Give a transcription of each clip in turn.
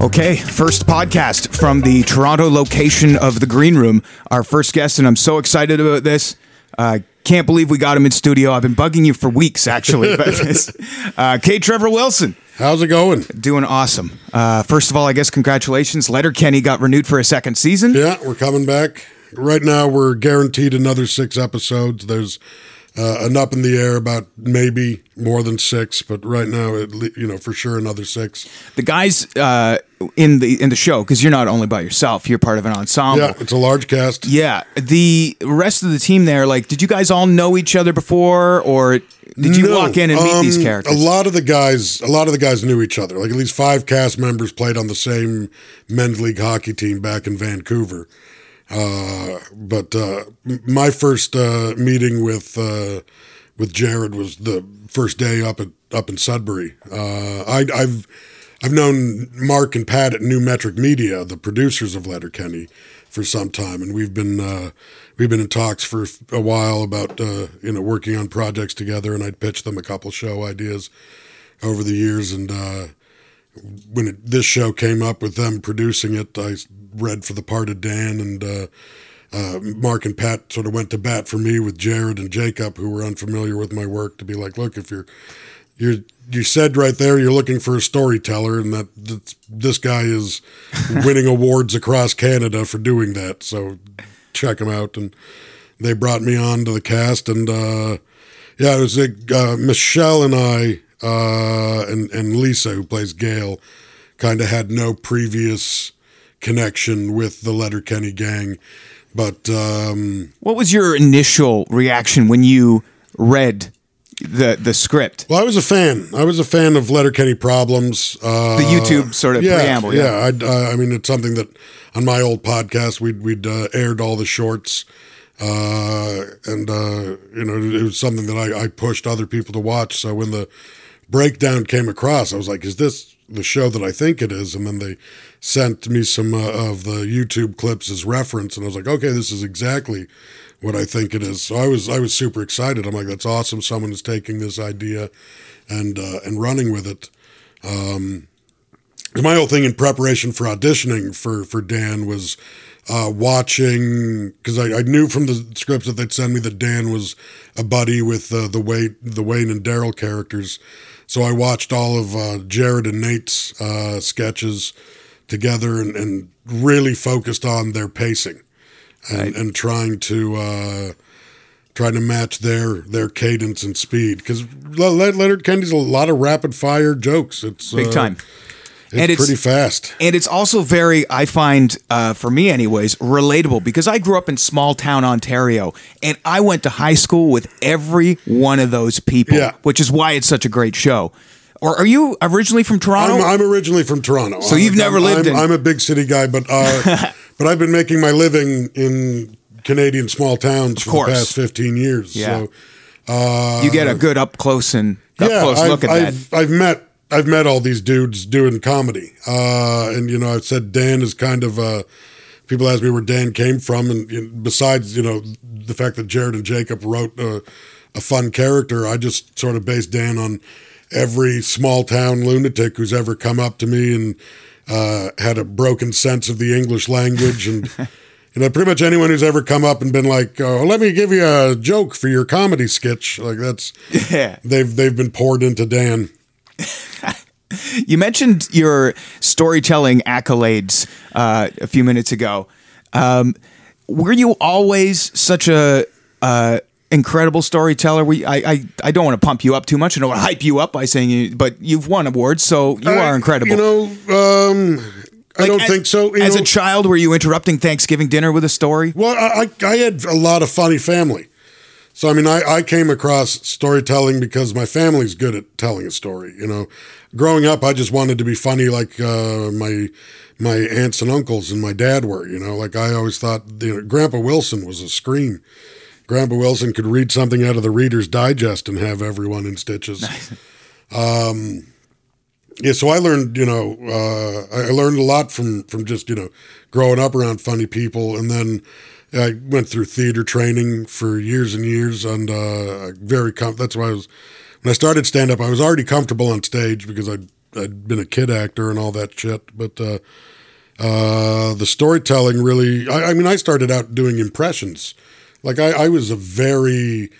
Okay, first podcast from the Toronto location of the Green Room. Our first guest, and I'm so excited about this. Uh, can't believe we got him in studio. I've been bugging you for weeks, actually, about this. Uh, K. Trevor Wilson, How's it going? doing awesome. Uh, first of all, I guess congratulations. Letterkenny got renewed for a second season. Yeah, we're coming back. Right now, we're guaranteed another six episodes. There's uh, an up in the air about maybe more than six, but right now, it, you know, for sure another six. The guys uh, in the in the show, because you're not only by yourself, you're part of an ensemble. Yeah, it's a large cast. Yeah, the rest of the team there, like, did you guys all know each other before, or did you No, walk in and meet these um, characters? A lot of the guys, a lot of the guys knew each other. Like at least five cast members played on the same men's league hockey team back in Vancouver. Uh, but uh, my first uh, meeting with uh, with Jared was the first day up at up in Sudbury. Uh, I, I've I've known Mark and Pat at New Metric Media, the producers of Letterkenny, for some time, and we've been we've been in talks for a while about you know working on projects together. And I'd pitched them a couple show ideas over the years, and when it, this show came up with them producing it, I read for the part of Dan, and uh, uh, Mark and Pat sort of went to bat for me with Jared and Jacob, who were unfamiliar with my work, to be like, look, if you're you're you said right there you're looking for a storyteller, and that that's, this guy is winning awards across Canada for doing that. So check him out, and they brought me on to the cast, and uh, yeah, it was like, uh, Michelle and I uh, and and Lisa, who plays Gail, kind of had no previous connection with the Letterkenny gang, but um, what was your initial reaction when you read the the script? well, I was a fan. I was a fan of Letterkenny Problems. Uh, The YouTube sort of yeah, preamble, Yeah, I'd, uh, I mean, it's something that on my old podcast we'd we'd uh, aired all the shorts, uh, and uh, you know it was something that I, I pushed other people to watch. So when the breakdown came across, I was like, "Is this the show that I think it is?" And then they sent me some uh, of the YouTube clips as reference, and I was like, "Okay, this is exactly." What I think it is, so I was I was super excited. I'm like, that's awesome. Someone is taking this idea and uh, and running with it my whole thing in preparation for auditioning for for Dan was uh, watching because I, I knew from the scripts that they'd send me that Dan was a buddy with uh, the Wayne the Wayne and Daryl characters, so I watched all of uh, Jared and Nate's uh, sketches together and, and really focused on their pacing and, and trying to. Uh, Trying to match their their cadence and speed because Letterkenny's a lot of rapid fire jokes. It's Big uh, time. It's And it's- pretty fast. And it's also very, I find, uh, for me anyways, relatable because I grew up in small town Ontario and I went to high school with every one of those people, Yeah. which is why it's such a great show. Or are you originally from Toronto? I'm, I'm originally from Toronto. So you've never I'm, lived I'm, in- I'm a big city guy, but uh, but I've been making my living in Canadian small towns for course. the past 15 years. Yeah. So you get a good up close and up close I've, look at I've, that. I've met I've met all these dudes doing comedy, uh, and you know I've said Dan is kind of uh, people ask me where Dan came from, and besides you know the fact that Jared and Jacob wrote a, a fun character, I just sort of based Dan on every small town lunatic who's ever come up to me and uh, had a broken sense of the English language and. You know, pretty much anyone who's ever come up and been like, "Oh, let me give you a joke for your comedy sketch," like that's Yeah. they've they've been poured into Dan. You mentioned your storytelling accolades uh, a few minutes ago. Um, were you always such a uh, incredible storyteller? We, I, I, I don't want to pump you up too much. I don't want to hype you up by saying you, but you've won awards, so you are incredible. You know, um, I don't as- think so. You as know- a child, were you interrupting Thanksgiving dinner with a story? Well, I I had a lot of funny family. So, I mean, I, I came across storytelling because my family's good at telling a story. You know, growing up, I just wanted to be funny like uh, my my aunts and uncles and my dad were. You know, like I always thought, you know, Grandpa Wilson was a scream. Grandpa Wilson could read something out of the Reader's Digest and have everyone in stitches. Um, yeah, so I learned, you know, uh, I I learned a lot from from just you know growing up around funny people, and then I went through theater training for years and years, and uh, very com- that's why I was when I started stand up, I was already comfortable on stage because I'd I'd been a kid actor and all that shit, but. Uh, uh, the storytelling really, I, I mean, I started out doing impressions. Like, I, I was a very,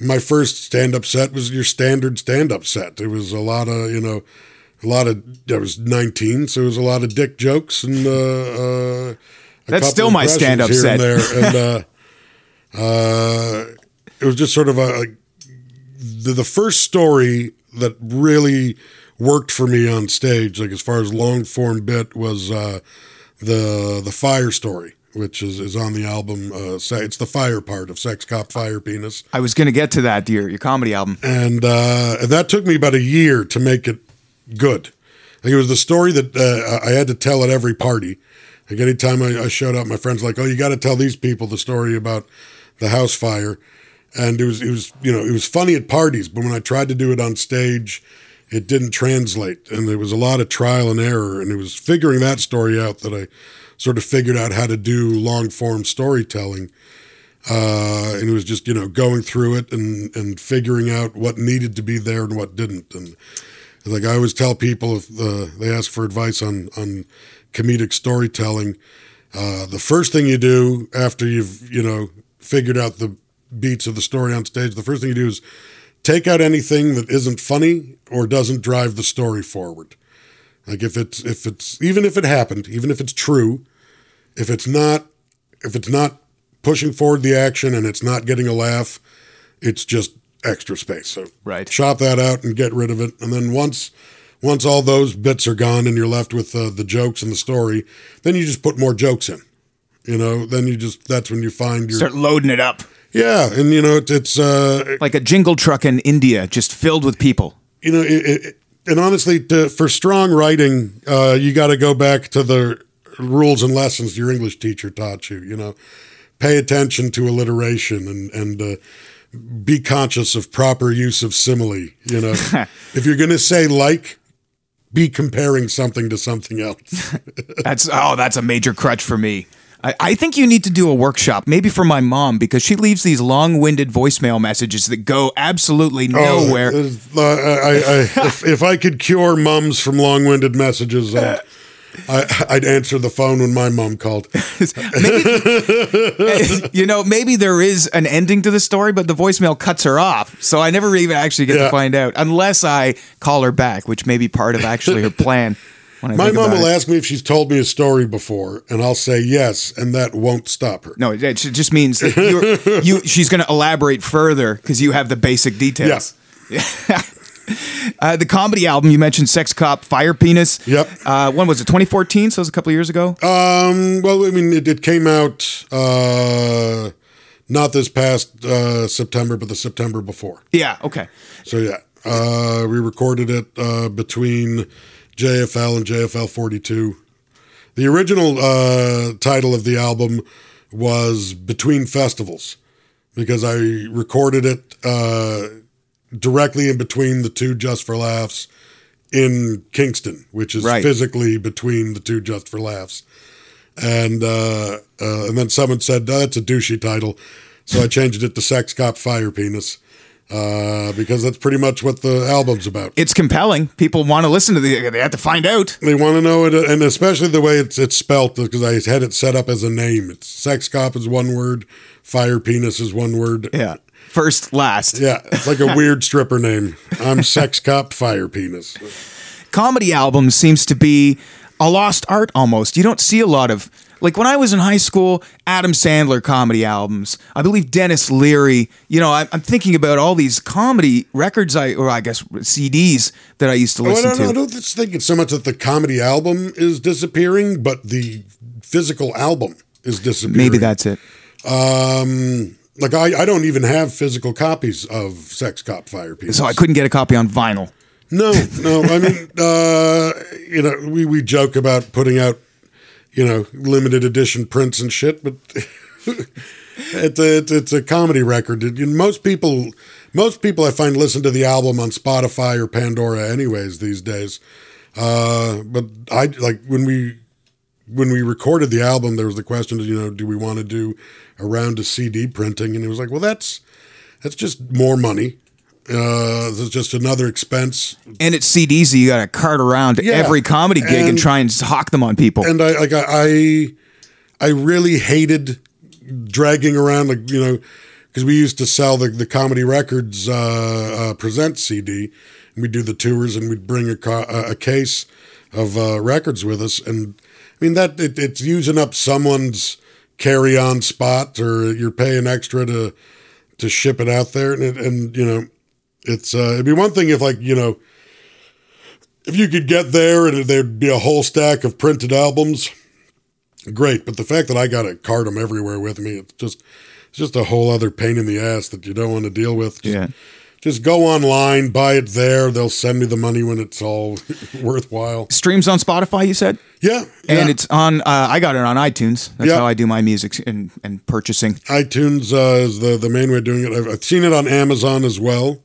my first stand up set was your standard stand up set. It was a lot of, you know, a lot of, I was 19, so it was a lot of dick jokes and, uh, uh, a That's still my stand-up here set. And, there. and uh, uh, it was just sort of a, the, the first story that really worked for me on stage, like as far as long form bit, was uh, the the fire story, which is, is on the album. Uh, it's the fire part of Sex Cop Fire Penis, I was going to get to that, dear, your comedy album. and uh, and that took me about a year to make it good. Like it was the story that uh, I had to tell at every party. Like anytime I, I showed up, my friends like, "Oh, you got to tell these people the story about the house fire." And it was it was you know it was funny at parties, but when I tried to do it on stage, it didn't translate, and there was a lot of trial and error. And it was figuring that story out that I sort of figured out how to do long form storytelling. Uh, and it was just you know going through it and and figuring out what needed to be there and what didn't. And like I always tell people if uh, they ask for advice on on comedic storytelling, uh, the first thing you do after you've you know figured out the beats of the story on stage, the first thing you do is take out anything that isn't funny or doesn't drive the story forward. Like if it's if it's even if it happened, even if it's true, if it's not if it's not pushing forward the action and it's not getting a laugh, it's just extra space. So Right. chop that out and get rid of it. And then once once all those bits are gone and you're left with uh, the jokes and the story, then you just put more jokes in. You know, then you just that's when you find your Start loading it up yeah, and you know it, it's uh, like a jingle truck in India, just filled with people. you know, it, it, and honestly, to, for strong writing, uh, you got to go back to the rules and lessons your English teacher taught you. You know, pay attention to alliteration and and uh, be conscious of proper use of simile. You know, if you're going to say like, be comparing something to something else. That's oh, that's a major crutch for me. I, I think you need to do a workshop, maybe for my mom, because she leaves these long-winded voicemail messages that go absolutely nowhere. Oh, uh, I, I, if, if I could cure mums from long-winded messages, I'd, I, I'd answer the phone when my mom called. maybe, you know, maybe there is an ending to the story, but the voicemail cuts her off, so I never even actually get Yeah. to find out unless I call her back, which may be part of actually her plan. When I My mom will it. ask me if she's told me a story before, and I'll say yes, and that won't stop her. No, it just means that you're, you. She's going to elaborate further because you have the basic details. uh, the comedy album you mentioned, Sex Cop, Fire Penis. Yep. Uh, when was it? 2014. So it was a couple of years ago. Um, well, I mean, it, it came out uh, not this past uh, September, but the September before. yeah. Okay. So yeah, uh, we recorded it uh, between JFL and JFL 42. The original uh, title of the album was Between Festivals because I recorded it uh, directly in between the two Just for Laughs in Kingston, which is Right. physically between the two Just for Laughs. And uh, uh, and then someone said "Oh, that's a douchey title, so I changed it to Sex Cop Fire Penis uh, because that's pretty much what the album's about. It's compelling. People want to listen to the. They have to find out. They want to know it, and especially the way it's it's spelt because I had it set up as a name. It's Sex Cop is one word, Fire Penis is one word. Yeah. First, last. Yeah, it's like a weird stripper name. I'm Sex Cop Fire Penis. comedy albums seems to be a lost art almost. You don't see a lot of Like when I was in high school, Adam Sandler comedy albums. I believe Denis Leary. You know, I'm, I'm thinking about all these comedy records. I or I guess CDs that I used to Oh, I listen don't. I don't think it's so much that the comedy album is disappearing, but the physical album is disappearing. Maybe that's it. Um, like I, I don't even have physical copies of Sex Cop Fire Penis. So I couldn't get a copy on vinyl. No, no. I mean, uh, you know, we, we joke about putting out, you know, limited edition prints and shit, but it's a it's, it's a comedy record. Most people, most people I find listen to the album on Spotify or Pandora, anyways, these days. Uh, but I like when we when we recorded the album, there was the question, you know, do we want to do a round of CD printing? And it was like, well, that's that's just more money. Uh, it's just another expense And it's CDs that you got to cart around to Yeah. every comedy gig and, And- try and hawk them on people. and I like I I, I really hated dragging around like you know because we used to sell the the comedy records uh, uh, present CD and we'd do the tours and we'd bring a ca- a case of uh, records with us and mean that it, it's using up someone's carry on spot or you're paying extra to to ship it out there and it, and you know it's uh, it'd be one thing if like you know if you could get there and there'd be a whole stack of printed albums, great. But the fact that I got to cart them everywhere with me, it's just it's just a whole other pain in the ass that you don't want to deal with. Just, Yeah. Just go online, buy it there. They'll send me the money when it's all worthwhile. Streams on Spotify, you said? Yeah, And it's on, uh, I got it on iTunes. That's Yeah. how I do my music and, and purchasing. iTunes uh, is the the main way of doing it. I've, I've seen it on Amazon as well.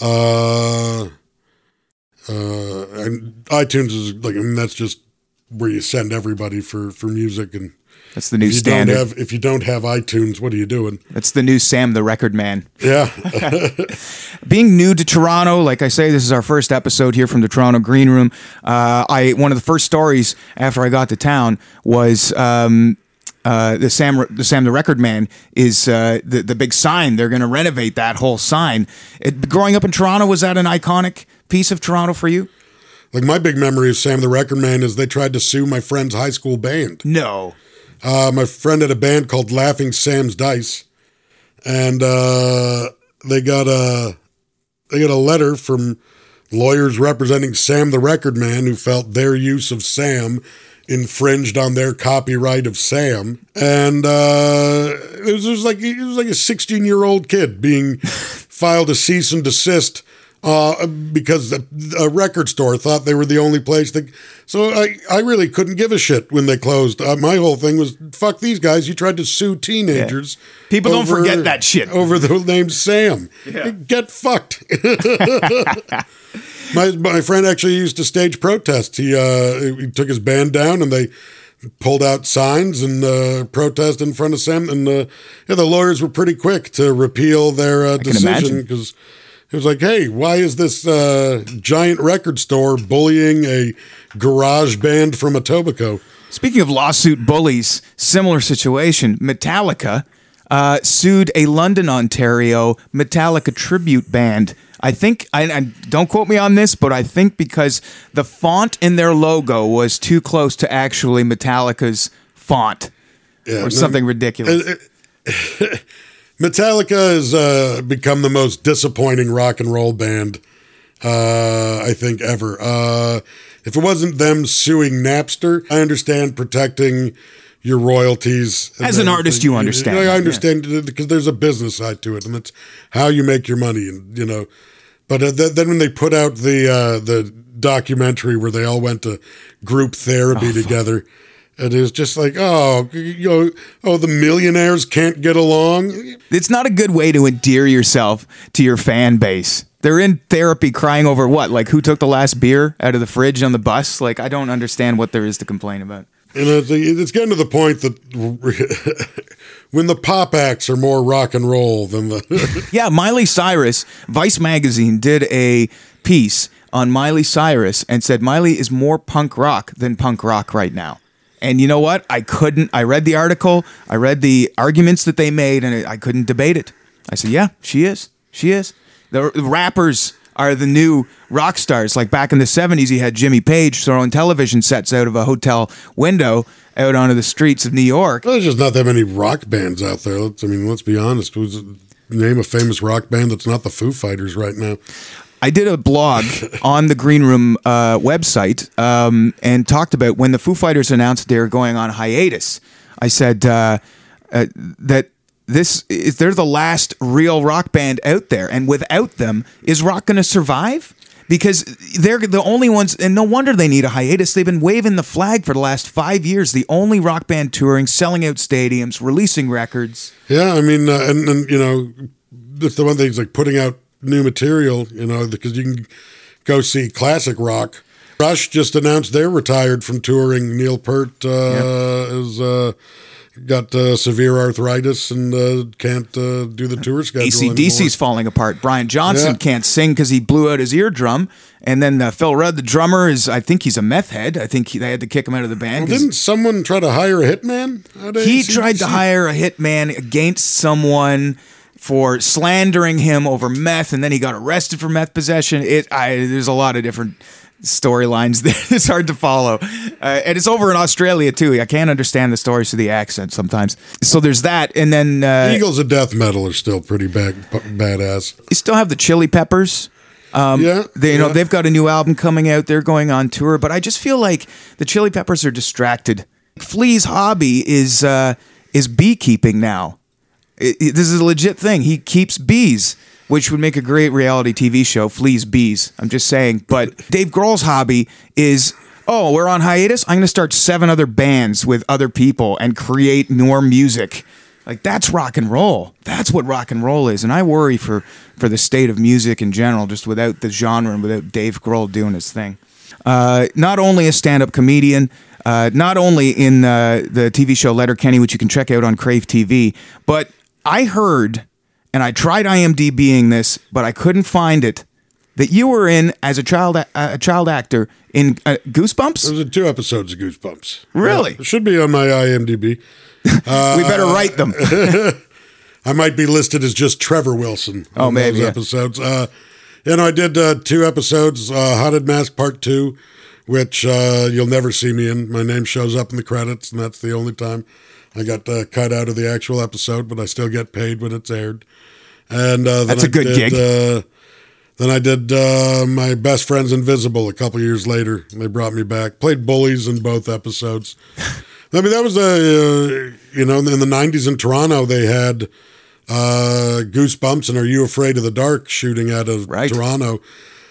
Uh, uh, and iTunes is like I mean that's just where you send everybody for for music and That's the new if standard. have if you don't have iTunes, what are you doing? That's the new Sam the Record Man. Yeah, Being new to Toronto, like I say, this is our first episode here from the Toronto Green Room. Uh, I one of the first stories after I got to town was um, uh, the Sam the Sam the Record Man is uh, the the big sign. They're going to renovate that whole sign. It, growing up in Toronto, was that an iconic piece of Toronto for you? like my big memory of Sam the Record Man is they tried to sue my friend's high school band. No. Uh, my friend had a band called Laughing Sam's Dice, and uh, they got a they got a letter from lawyers representing Sam the Record Man who felt their use of Sam infringed on their copyright of Sam, and uh, it was like it was like a sixteen year old kid being filed a cease and desist uh, because a, a record store thought they were the only place that. So I, I really couldn't give a shit when they closed. Uh, my whole thing was fuck these guys. You tried to sue teenagers. People don't forget that shit. over the name Sam. Get fucked. my my friend actually used to stage protests. He uh, he took his band down and they pulled out signs and uh, protest in front of Sam. And uh, yeah, the lawyers were pretty quick to repeal their uh, decision because it was like, hey, why is this uh, giant record store bullying a garage band from Etobicoke? Speaking of lawsuit bullies, similar situation. Metallica uh, sued a London, Ontario Metallica tribute band. I think, I, I don't quote me on this, but I think because the font in their logo was too close to actually Metallica's font Yeah, or no- something ridiculous. Metallica has uh, become the most disappointing rock and roll band, uh, I think, ever. Uh, if it wasn't them suing Napster, I understand protecting your royalties. As an artist, you understand I yeah. understand it because there's a business side to it, and that's how you make your money. And you know, but uh, th- then when they put out the uh, the documentary where they all went to group therapy together. It is just like, oh, you know, oh, the millionaires can't get along. it's not a good way to endear yourself to your fan base. They're in therapy crying over what? Like who took the last beer out of the fridge on the bus? Like I don't understand what there is to complain about. And it's, it's getting to the point that when the pop acts are more rock and roll than the. Yeah, Miley Cyrus, Vice magazine did a piece on Miley Cyrus and said Miley is more punk rock than punk rock right now. And you know what? I couldn't. I read the article, I read the arguments that they made, and I couldn't debate it. I said, yeah, she is. She is. The, rappers are the new rock stars. Like back in the 70s, you had Jimmy Page throwing television sets out of a hotel window out onto the streets of New York. Well, there's just not that many rock bands out there. Let's, I mean, let's be honest. Who's name a famous rock band that's not the Foo Fighters right now? I did a blog on the Green Room uh, website um, and talked about when the Foo Fighters announced they were going on hiatus. I said uh, uh, that this is they're the last real rock band out there, and without them, is rock going to survive? Because they're the only ones, and no wonder they need a hiatus. They've been waving the flag for the last five years. The only rock band touring, selling out stadiums, releasing records. Yeah, I mean, uh, and, and you know, that's the one thing is like putting out new material, you know, because you can go see classic rock. Rush just announced they're retired from touring. Neil Peart uh, is uh, got uh, severe arthritis and uh, can't uh, do the tour schedule. ACDC's anymore. falling apart. Brian Johnson Yeah. can't sing because he blew out his eardrum. And then uh, Phil Rudd, the drummer, is I think he's a meth head. I think he, they had to kick him out of the band. 'cause Didn't someone try to hire a hitman? he AC/DC? tried to hire a hitman against someone for slandering him over meth, and then he got arrested for meth possession. It, I, there's a lot of different storylines there. it's hard to follow, uh, and it's over in Australia too. I can't understand the stories to the accent sometimes. So there's that, and then uh, Eagles of Death Metal are still pretty bad, badass. you still have the Chili Peppers. Um, yeah, They, you know, yeah. they've got a new album coming out. They're going on tour, but I just feel like the Chili Peppers are distracted. Flea's hobby is uh, is beekeeping now. I- I- this is a legit thing. He keeps bees, which would make a great reality TV show. Flea's bees. I'm just saying. But Dave Grohl's hobby is. Oh, we're on hiatus. I'm going to start seven other bands with other people and create more music. Like that's rock and roll. That's what rock and roll is. And I worry for for the state of music in general, just without the genre and without Dave Grohl doing his thing. Uh, not only a stand-up comedian, uh, not only in uh, the TV show Letterkenny, which you can check out on Crave TV, but I heard, and I tried IMDBing this, but I couldn't find it, that you were in as a child a, a child actor in uh, Goosebumps. Those are two episodes of Goosebumps. Really? Yeah, it should be on my IMDb. we better write them. I might be listed as just Trevor Wilson. Oh, maybe, those yeah. episodes. Uh, you know, I did uh, two episodes, uh, Haunted Mask Part Two, which uh, you'll never see me in. My name shows up in the credits, and that's the only time I got uh, cut out of the actual episode, but I still get paid when it's aired. And uh, then That's a I good did, gig. Uh, then I did uh, my best friends Invisible a couple years later. They brought me back. Played bullies in both episodes. I mean, that was a uh, you know in the '90s in Toronto they had uh, Goosebumps and Are You Afraid of the Dark shooting out of Right. Toronto.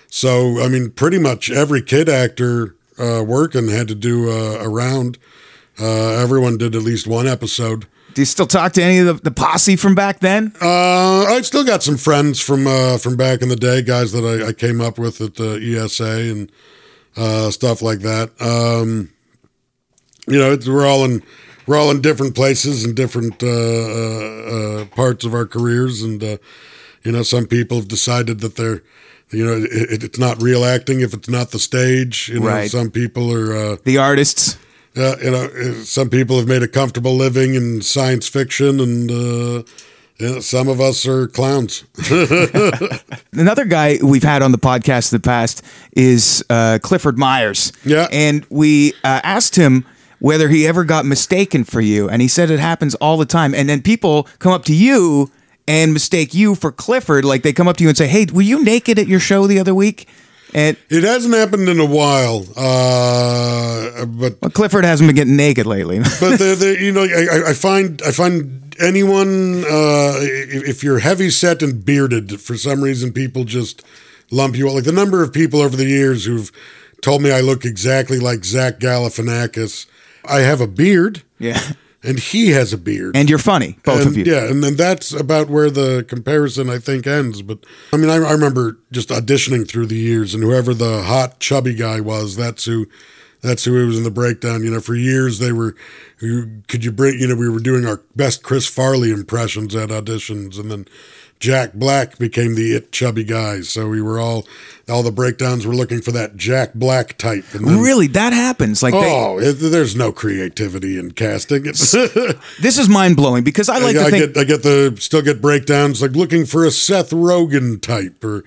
So I mean, pretty much every kid actor uh, working had to do uh, a round. Uh, everyone did at least one episode. Do you still talk to any of the, the posse from back then? Uh, I still got some friends from uh, from back in the day, guys that I, I came up with at the ESA and uh, stuff like that. Um, you know, it's, we're all in we're all in different places and different uh, uh, uh, parts of our careers, and uh, you know, some people have decided that they're you know it, it's not real acting if it's not the stage. You know, Right. some people are. Uh, The artists. Uh, you know, uh, some people have made a comfortable living in science fiction, and uh, you know, some of us are clowns. Another guy we've had on the podcast in the past is uh, Clifford Myers. Yeah. And we uh, asked him whether he ever got mistaken for you. And he said it happens all the time. And then people come up to you and mistake you for Clifford. Like they come up to you and say, hey, were you naked at your show the other week? And It hasn't happened in a while, uh, but well, Clifford hasn't been getting naked lately. but the, the, you know, I, I find I find anyone uh, if if you're heavy set and bearded, for some reason, people just lump you. out. Like the number of people over the years who've told me I look exactly like Zach Galifianakis. I have a beard, yeah. And he has a beard. And you're funny, both and, of you. Yeah, and then that's about where the comparison I think ends. But I mean, I, I remember just auditioning through the years, and whoever the hot chubby guy was, that's who, that's who was in the breakdown. You know, for years they were, could you bring? You know, we were doing our best Chris Farley impressions at auditions, and then Jack Black became the it chubby guy. So we were all, all the breakdowns were looking for that Jack Black type. Then, Really, that happens. Like they, Oh, it, there's no creativity in casting. This is mind blowing because I like I, to I think get I get the still get breakdowns like looking for a Seth Rogen type or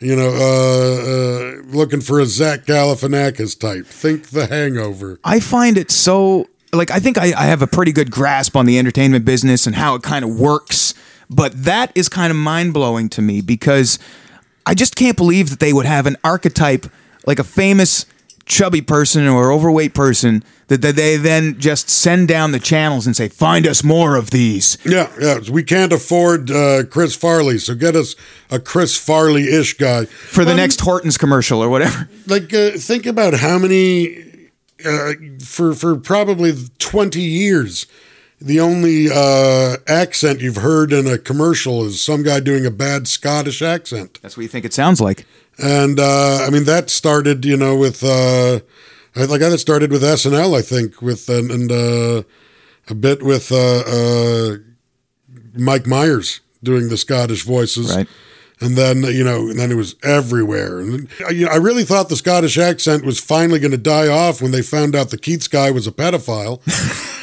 You know, uh, uh, looking for a Zach Galifianakis type. Think The Hangover. I find it so like I think I, I have a pretty good grasp on the entertainment business and how it kind of works, but that is kind of mind blowing to me because I just can't believe that they would have an archetype like a famous chubby person or overweight person that, that they then just send down the channels and say, "Find us more of these." Yeah, yeah. We can't afford uh, Chris Farley, so get us a Chris Farley-ish guy for the Um, next Hortons commercial or whatever. Like, uh, think about how many uh, for for probably twenty years. The only uh, accent you've heard in a commercial is some guy doing a bad Scottish accent. That's what you think it sounds like. And uh, I mean that started, you know, with uh, I- like that started with SNL, I think, with and, and uh, a bit with uh, uh, Mike Myers doing the Scottish voices, Right. And then you know, and then it was everywhere. And I, you know, I really thought the Scottish accent was finally going to die off when they found out the Keats guy was a pedophile.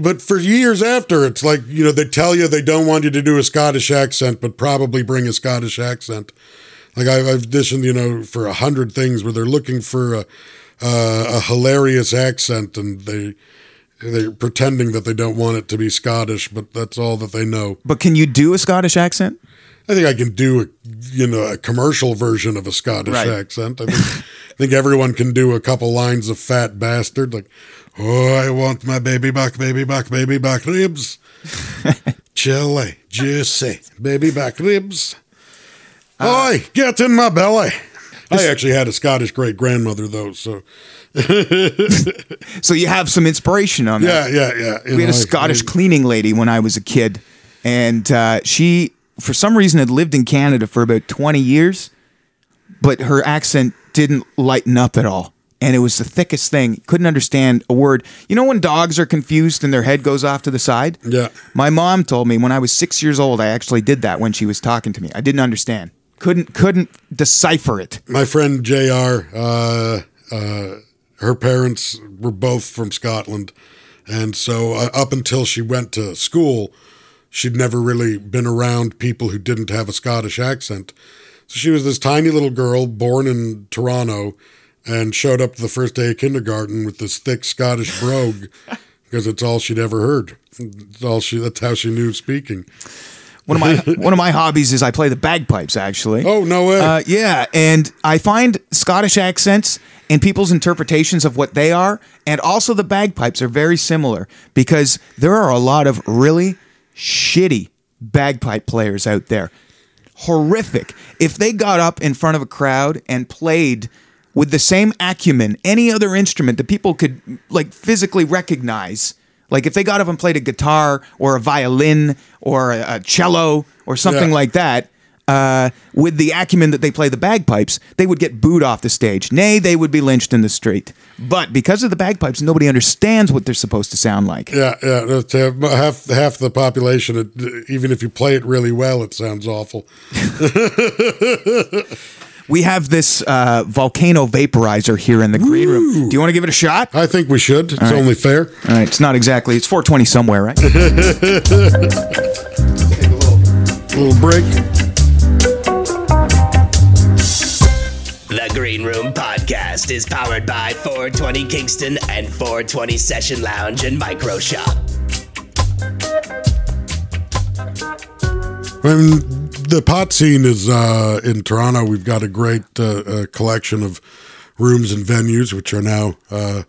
But for years after, it's like, you know, they tell you they don't want you to do a Scottish accent, but probably bring a Scottish accent. Like I've, auditioned, you know, for a hundred things where they're looking for a, uh, a hilarious accent and they, they're pretending that they don't want it to be Scottish, but that's all that they know. But can you do a Scottish accent? I think I can do a, you know, a commercial version of a Scottish Right. accent. I think, I think everyone can do a couple lines of fat bastard, like, "Oh, I want my baby back, baby back, baby back ribs, chili, juicy, baby back ribs. Uh, Oi, get in my belly." I actually had a Scottish great grandmother though, so So you have some inspiration on that. yeah, yeah, yeah. You we had know, a Scottish I- cleaning lady when I was a kid, and uh, she, for some reason, had lived in Canada for about 20 years, but her accent didn't lighten up at all. And it was the thickest thing. Couldn't understand a word. You know when dogs are confused and their head goes off to the side? Yeah. My mom told me when I was six years old, I actually did that when she was talking to me. I didn't understand. Couldn't couldn't decipher it. my friend Jr. Uh, uh, her parents were both from Scotland, and so uh, up until she went to school, she'd never really been around people who didn't have a Scottish accent. So she was this tiny little girl born in Toronto, and showed up the first day of kindergarten with this thick Scottish brogue. Because it's all she'd ever heard. It's all she. That's how she knew speaking. One of my one of my hobbies is I play the bagpipes. Actually, Oh no way! Uh, yeah, and I find Scottish accents and people's interpretations of what they are, and also the bagpipes are very similar because there are a lot of really shitty bagpipe players out there. Horrific. If they got up in front of a crowd and played with the same acumen, any other instrument that people could like physically recognize, like if they got up and played a guitar or a violin or a, a cello or something Yeah. like that, uh, with the acumen that they play the bagpipes, they would get booed off the stage. Nay, they would be lynched in the street. But because of the bagpipes, nobody understands what they're supposed to sound like. Yeah, yeah. half half the population, even if you play it really well, it sounds awful. We have this uh, volcano vaporizer here in the green room. Do you want to give it a shot? I think we should. It's right. only fair. All right, it's not exactly. It's 420 somewhere, right? A little break. The Green Room Podcast is powered by 420 Kingston and 420 Session Lounge and Micro Shop. When the pot scene is uh, in Toronto, we've got a great uh, uh, collection of rooms and venues, which are now uh,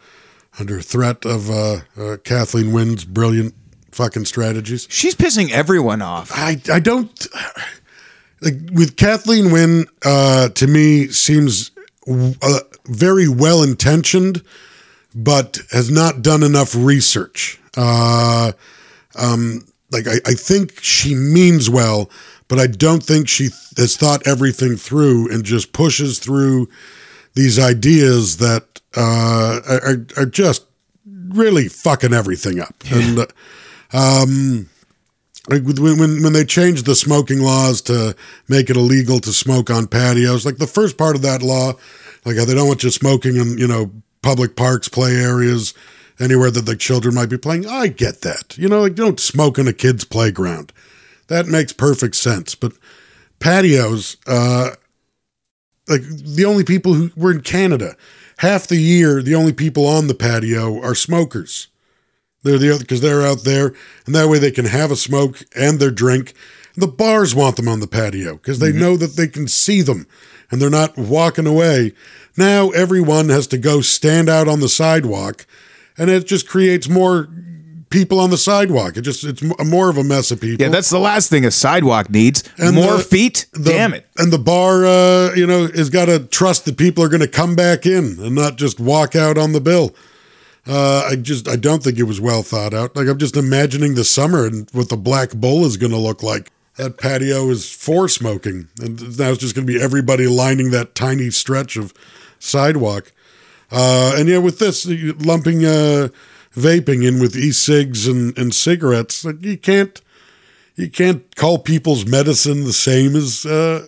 under threat of uh, uh, Kathleen Wynne's brilliant fucking strategies. She's pissing everyone off. I I don't like with Kathleen Wynne. Uh, to me, seems uh, very well intentioned, but has not done enough research. Uh, um, like I, I think she means well, but I don't think she has thought everything through and just pushes through these ideas that uh, are, are just really fucking everything up. And uh, um, like when when when they changed the smoking laws to make it illegal to smoke on patios, like the first part of that law, like they don't want you smoking in you know public parks, play areas, anywhere that the children might be playing. I get that, you know, like don't smoke in a kid's playground. That makes perfect sense, but patios, uh, like the only people who were in Canada. Half the year, the only people on the patio are smokers. They're the other because they're out there, and that way they can have a smoke and their drink. The bars want them on the patio because they know that they can see them, and they're not walking away. Now everyone has to go stand out on the sidewalk, and it just creates more people on the sidewalk. It just it's more of a mess of people. Yeah, that's the last thing a sidewalk needs. And More the- feet. the- Damn it. And the bar, uh, you know, has got to trust that people are going to come back in and not just walk out on the bill. Uh, I just, I don't think it was well thought out. Like I'm just imagining the summer and what the Black Bull is going to look like. That patio is for smoking, and now it's just going to be everybody lining that tiny stretch of sidewalk. Uh, and yeah, with this lumping uh, vaping in with e-cigs and, and cigarettes, like, you can't you can't call people's medicine the same as uh,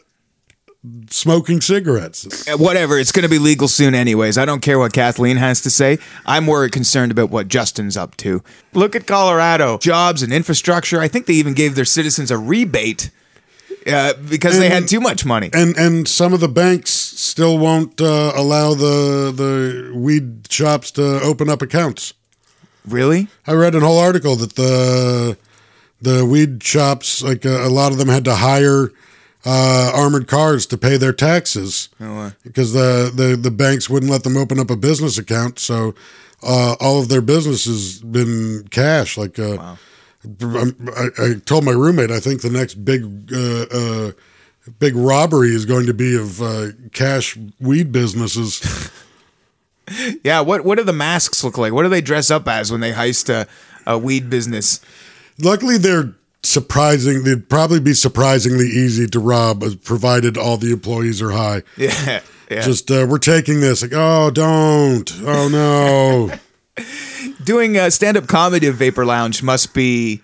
smoking cigarettes. Uh, Whatever. It's going to be legal soon, anyways. I don't care what Kathleen has to say. I'm more concerned about what Justin's up to. Look at Colorado jobs and infrastructure. I think they even gave their citizens a rebate uh, because they had too much money. And and some of the banks still won't uh, allow the the weed shops to open up accounts. Really? I read an whole article that the the weed shops, like uh, a lot of them, had to hire uh, armored cars to pay their taxes oh, wow. because the, the the banks wouldn't let them open up a business account. So uh, all of their business has been cash. Like uh, I'm- I, I told my roommate, I think the next big uh, uh, big robbery is going to be of uh, cash weed businesses. Yeah. What What do the masks look like? What do they dress up as when they heist a, a weed business? Luckily, they're surprising. They'd probably be surprisingly easy to rob, uh, provided all the employees are high. Yeah. Yeah. Just uh, we're taking this. Like, oh, don't. Oh no. doing a stand-up comedy at Vapor Lounge must be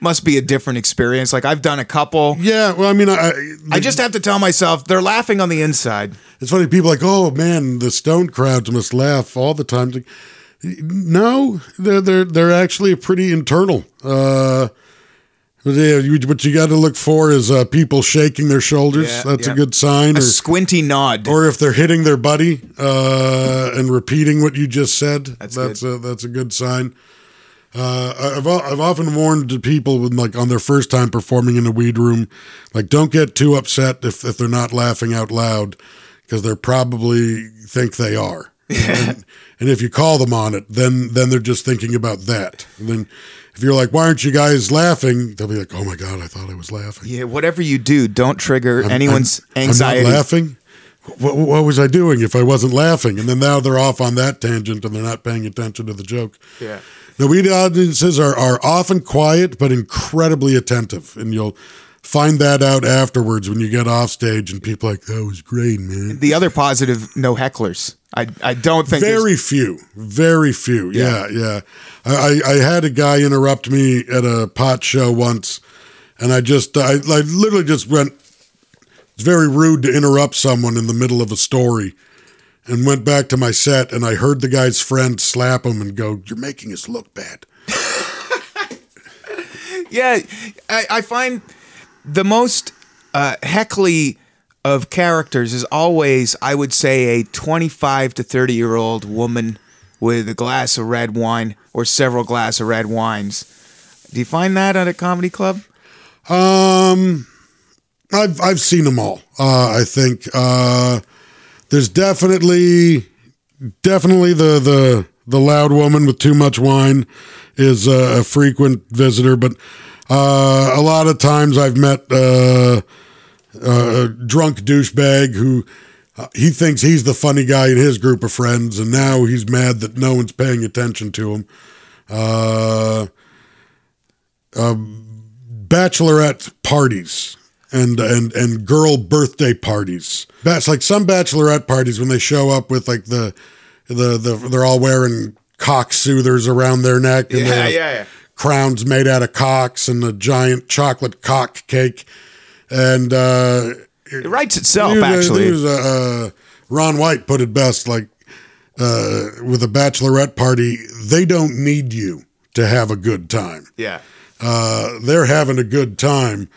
must be a different experience. Like I've done a couple. yeah. Well, I mean, I, I just have to tell myself they're laughing on the inside. it's funny. People are like, oh man, the stone crowds must laugh all the time. Like, no, they're they're they're actually pretty internal. Uh, but yeah, you, what you got to look for is uh, people shaking their shoulders. Yeah, That's yeah. a good sign. A Or, squinty nod. or if they're hitting their buddy uh, and repeating what you just said, That's that's a that's a good sign. Uh, I've I've often warned people with like on their first time performing in a weed room, like don't get too upset if if they're not laughing out loud, because they're probably think they are. And, and if you call them on it, then then they're just thinking about that. And then if you're like, why aren't you guys laughing? They'll be like, oh my god, I thought I was laughing. yeah, whatever you do, don't trigger anyone's I'm- anxiety. I'm not laughing. What, what was I doing if I wasn't laughing? And then now they're off on that tangent and they're not paying attention to the joke. Yeah. The weed audiences are, are often quiet but incredibly attentive. And you'll find that out afterwards when you get off stage and people are like, that was great, man. the other positive, no hecklers. I I don't think there's- Very few, very few. Yeah, yeah. I, I I had a guy interrupt me at a pot show once, and I just, I, I literally just went. It's very rude to interrupt someone in the middle of a story, and went back to my set, and I heard the guy's friend slap him and go, "You're making us look bad." Yeah, I, I find the most uh, heckly of characters is always, I would say, a 25 to 30 year old woman with a glass of red wine or several glass of red wines. Do you find that at a comedy club? Um, I've I've seen them all. Uh, I think uh, there's definitely definitely the the the loud woman with too much wine is a, a frequent visitor, but uh, a lot of times I've met uh, a drunk douchebag who. Uh, he thinks he's the funny guy in his group of friends, and now he's mad that no one's paying attention to him. Uh, bachelorette parties and and and girl birthday parties. That's like some bachelorette parties when they show up with like the the the they're all wearing cock soothers around their neck and they have yeah. crowns made out of cocks and a giant chocolate cock cake and uh It writes itself, There's actually. there's a, uh, Ron White put it best, like uh, with a bachelorette party, they don't need you to have a good time. yeah. Uh, they're having a good time,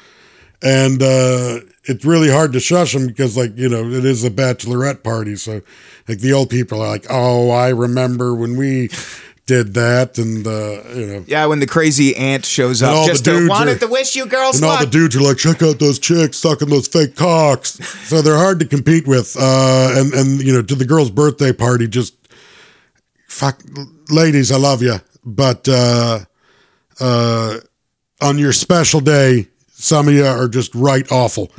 and uh, it's really hard to shush them because like you know it is a bachelorette party. So like the old people are like oh i remember when we did that. And uh you know. Yeah, when the crazy aunt shows up all the just to dudes wanted are- to wish you girls and all the dudes are like check out those chicks sucking those fake cocks. So they're hard to compete with uh and and you know to the girl's birthday party just fuck ladies i love you but uh uh on your special day some of you are just right awful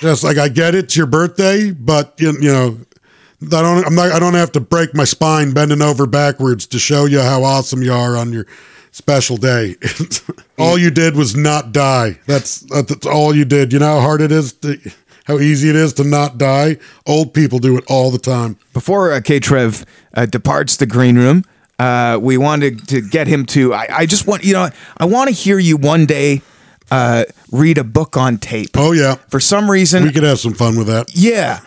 just like i get it, it's your birthday but you, you know I don't. I'm not. I don't have to break my spine bending over backwards to show you how awesome you are on your special day. all you did was not die. That's that's all you did. You know how hard it is to, how easy it is to not die. Old people do it all the time. Before uh, K Trev uh, departs the green room, uh, we wanted to get him to. I, I just want you know. I want to hear you one day uh, read a book on tape. Oh yeah, For some reason, we could have some fun with that. Yeah.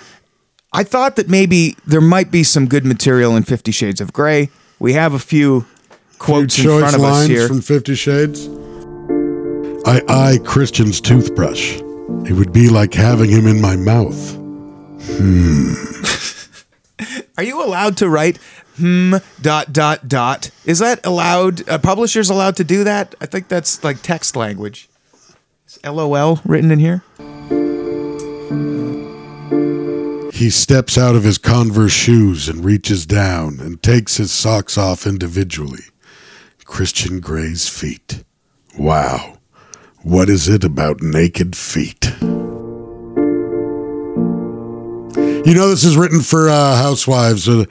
I thought that maybe there might be some good material in Fifty Shades of Grey. We have a few quotes in front of us here. from Fifty Shades. I eye Christian's toothbrush. It would be like having him in my mouth. Hmm. Are you allowed to write hmm dot dot dot? Is that allowed? A publisher's allowed to do that? I think that's like text language. LOL written in here? He steps out of his Converse shoes and reaches down and takes his socks off individually. Christian Grey's feet. Wow. What is it about naked feet? You know, this is written for uh, housewives. Uh,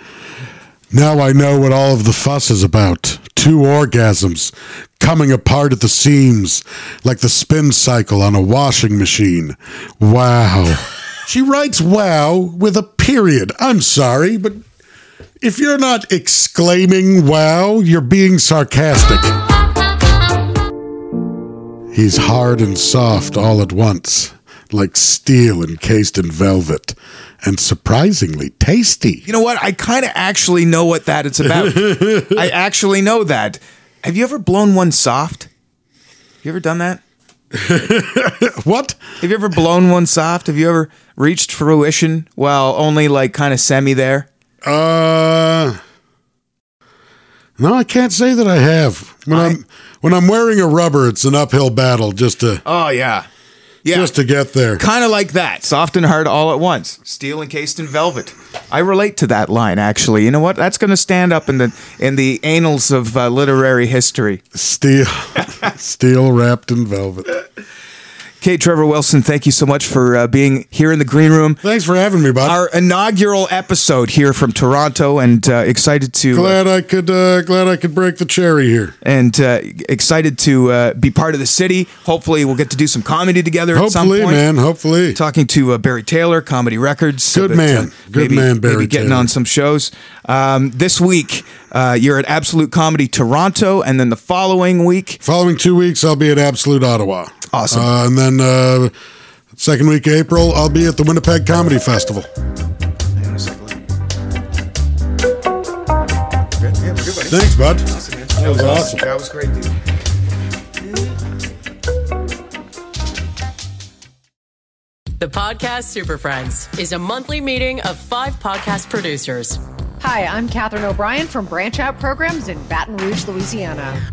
now I know what all of the fuss is about. Two orgasms coming apart at the seams like the spin cycle on a washing machine. Wow. she writes wow with a period. I'm sorry, but if you're not exclaiming wow, you're being sarcastic. He's hard and soft all at once, like steel encased in velvet, and surprisingly tasty. You know what? I kind of actually know what that it's about. I actually know that. Have you ever blown one soft? Have You ever done that? What? Have you ever blown one soft? Have you ever reached fruition while only like kind of semi there? Uh, no, I can't say that I have. When I, am when I'm wearing a rubber, it's an uphill battle just to Oh yeah, yeah. just to get there. kind of like that. Soft and hard all at once. Steel encased in velvet. I relate to that line actually. You know what? That's going to stand up in the in the annals of uh, literary history. Steel, steel wrapped in velvet. Kate Trevor Wilson, thank you so much for uh, being here in the green room. Thanks for having me, bud. Our inaugural episode here from Toronto, and uh, excited to glad I could uh, glad I could break the cherry here. and uh, excited to uh, be part of the city. Hopefully, we'll get to do some comedy together at some Hopefully, point. man. Hopefully. Talking to uh, Barry Taylor, Comedy Records. Good but, man. Good maybe, man, Barry Maybe getting Taylor. on some shows. Um, this week, uh, you're at Absolute Comedy Toronto, and then the following week, Following two weeks, I'll be at Absolute Ottawa. Awesome. Uh, and then uh, second week of April, I'll be at the Winnipeg Comedy Festival. Thanks, bud. That was awesome. That was great, dude. The Podcast Super Friends is a monthly meeting of five podcast producers. Hi, I'm Katherine O'Brien from Branch Out Programs in Baton Rouge, Louisiana.